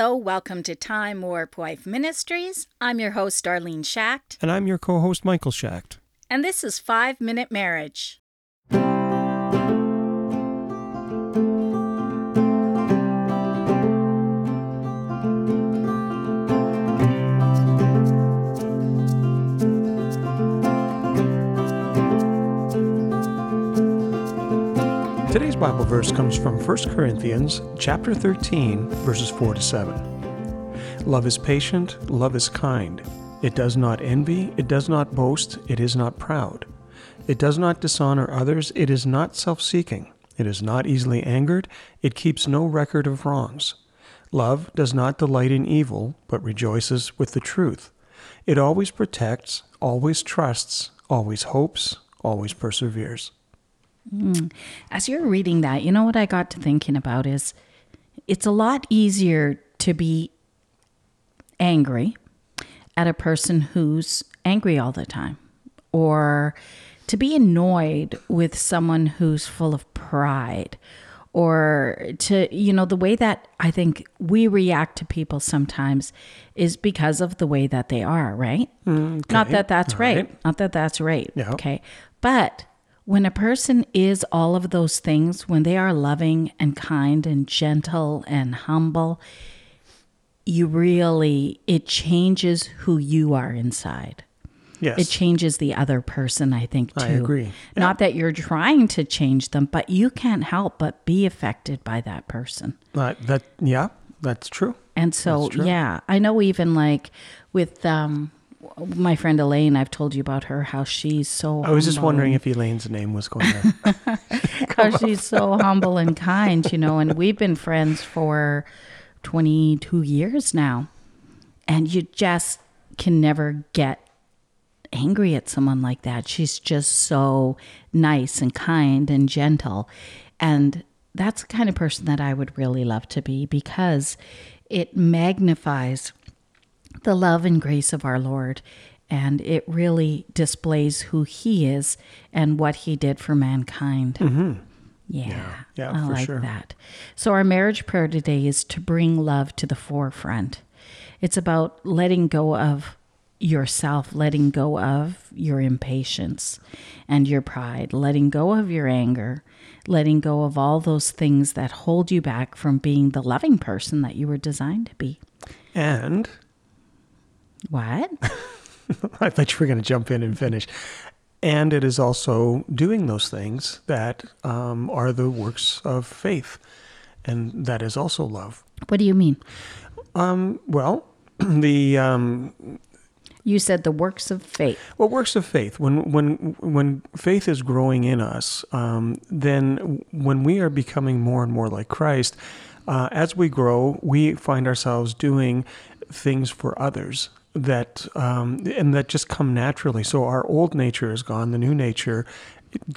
Hello, welcome to Time Warp Wife Ministries. I'm your host, Darlene Schacht, And I'm your co host, Michael Schacht. and this is Five Minute Marriage. Bible verse comes from 1 Corinthians chapter 13, verses 4 to 7. Love is patient, love is kind. It does not envy, it does not boast, it is not proud. It does not dishonor others, it is not self seeking. It is not easily angered, it keeps no record of wrongs. Love does not delight in evil, but rejoices with the truth. It always protects, always trusts, always hopes, always perseveres. Mm. As you're reading that, you know what I got to thinking about is it's a lot easier to be angry at a person who's angry all the time or to be annoyed with someone who's full of pride or to you know the way that i think we react to people sometimes is because of the way that they are right mm, not that that's right. right. not that that's right Yeah. okay but when a person is all of those things when they are loving and kind and gentle and humble you really it changes who you are inside Yes. it changes the other person i think too I agree. not that you're trying to change them but you can't help but be affected by that person Uh, that yeah, that's true. and so true. yeah i know even like with um my friend elaine i've told you about her how she's so I was just wondering and- if Elaine's name was going to. how she's so humble and kind, you know, and we've been friends for 22 years now. And you just can never get angry at someone like that. She's just so nice and kind and gentle. And that's the kind of person that I would really love to be because it magnifies the love and grace of our Lord. And it really displays who He is and what He did for mankind. Mm-hmm. Yeah, Yeah, I for like sure. that. So, our marriage prayer today is to bring love to the forefront. It's about letting go of yourself, letting go of your impatience and your pride, letting go of your anger, letting go of all those things that hold you back from being the loving person that you were designed to be. and What? I thought you were going to jump in and finish. And it is also doing those things that um, are the works of faith, and that is also love. what do you mean? Well, the um, You said the works of faith. Well, works of faith. When when when faith is growing in us, um, then when we are becoming more and more like Christ, uh, as we grow, we find ourselves doing things for others that um, and that just come naturally. So our old nature is gone. The new nature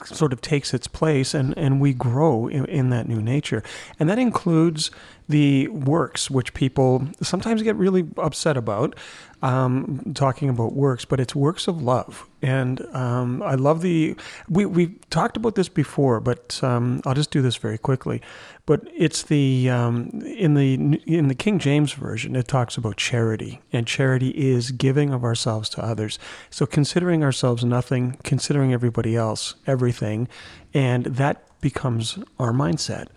sort of takes its place, and and we grow in, in that new nature, and that includes the works which people sometimes get really upset about um, talking about works, but it's works of love. And um, I love the we we talked about this before, but um, I'll just do this very quickly. But it's the um, in the in the King James version, it talks about charity, and charity is giving of ourselves to others. So considering ourselves nothing, considering everybody else everything, and that becomes our mindset.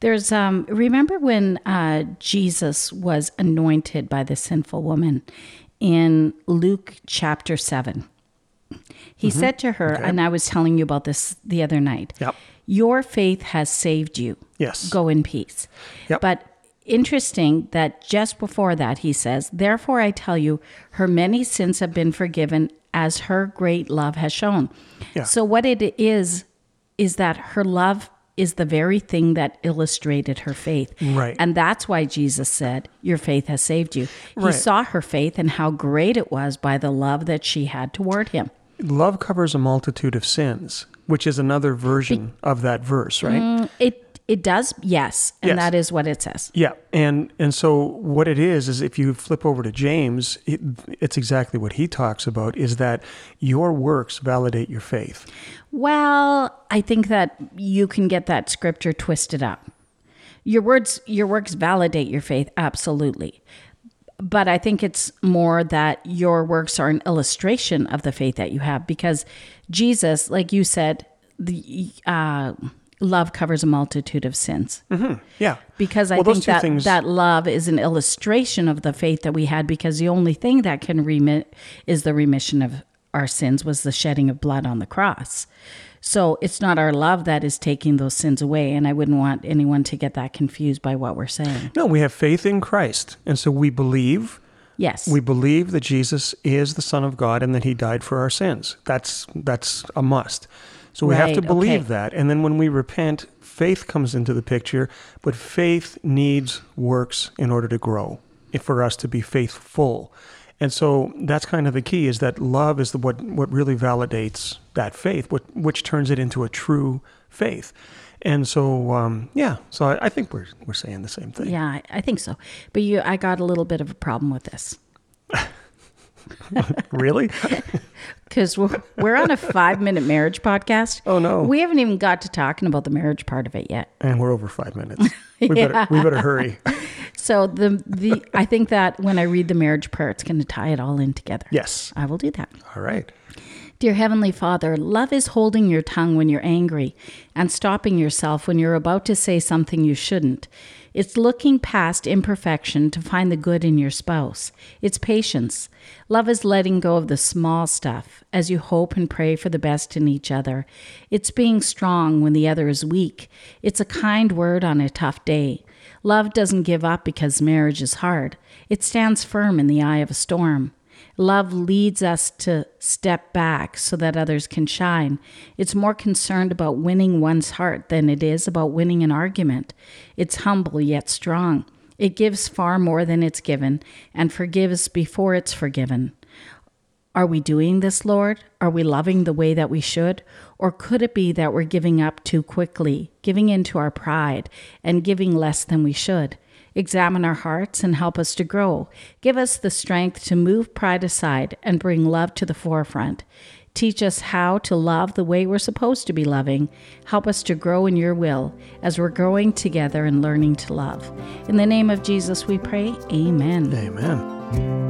There's um remember when uh Jesus was anointed by the sinful woman in Luke chapter 7. He said to her and I was telling you about this the other night. Yep. Your faith has saved you. Yes. Go in peace. Yep. But interesting that just before that he says, "Therefore I tell you, her many sins have been forgiven as her great love has shown." Yeah. So what it is is that her love is the very thing that illustrated her faith. Right. And that's why Jesus said, Your faith has saved you. He Right. saw her faith and how great it was by the love that she had toward him. Love covers a multitude of sins, which is another version of that verse, right? Mm, it it does, yes. And Yes. that is what it says. Yeah, and and so what it is is if you flip over to James, it, it's exactly what he talks about is that your works validate your faith. Well, I think that you can get that scripture twisted up. your words your works validate your faith absolutely but i think it's more that your works are an illustration of the faith that you have because jesus like you said the uh, love covers a multitude of sins mm-hmm. Yeah. because i Well, think that things- that love is an illustration of the faith that we had because the only thing that can remit is the remission of our sins was the shedding of blood on the cross so it's not our love that is taking those sins away and i wouldn't want anyone to get that confused by what we're saying No, we have faith in Christ. And so we believe yes we believe that Jesus is the Son of God and that he died for our sins. That's that's a must. So we have to believe okay. that. And then when we repent, faith comes into the picture, but faith needs works in order to grow, for us to be faithful. And so that's kind of the key is that love is the, what what really validates that faith, what which turns it into a true faith. And so um, yeah, so I, I think we're we're saying the same thing. Yeah, I, I think so. But you, I got a little bit of a problem with this Really? because we're, we're on a five minute marriage podcast. Oh, no. we haven't even got to talking about the marriage part of it yet. And we're over five minutes. We better we better hurry. So the the I think that when I read the marriage prayer, it's going to tie it all in together. Yes. I will do that. All right. Dear Heavenly Father, love is holding your tongue when you're angry and stopping yourself when you're about to say something you shouldn't. It's looking past imperfection to find the good in your spouse. It's patience. Love is letting go of the small stuff as you hope and pray for the best in each other. It's being strong when the other is weak. It's a kind word on a tough day. Love doesn't give up because marriage is hard. It stands firm in the eye of a storm. Love leads us to step back so that others can shine. It's more concerned about winning one's heart than it is about winning an argument. It's humble yet strong. It gives far more than it's given and forgives before it's forgiven. Are we doing this, Lord? Are we loving the way that we should? Or could it be that we're giving up too quickly, giving in to our pride, and giving less than we should? Examine our hearts and help us to grow. Give us the strength to move pride aside and bring love to the forefront. Teach us how to love the way we're supposed to be loving. Help us to grow in your will as we're growing together and learning to love. In the name of Jesus, we pray. Amen. Amen.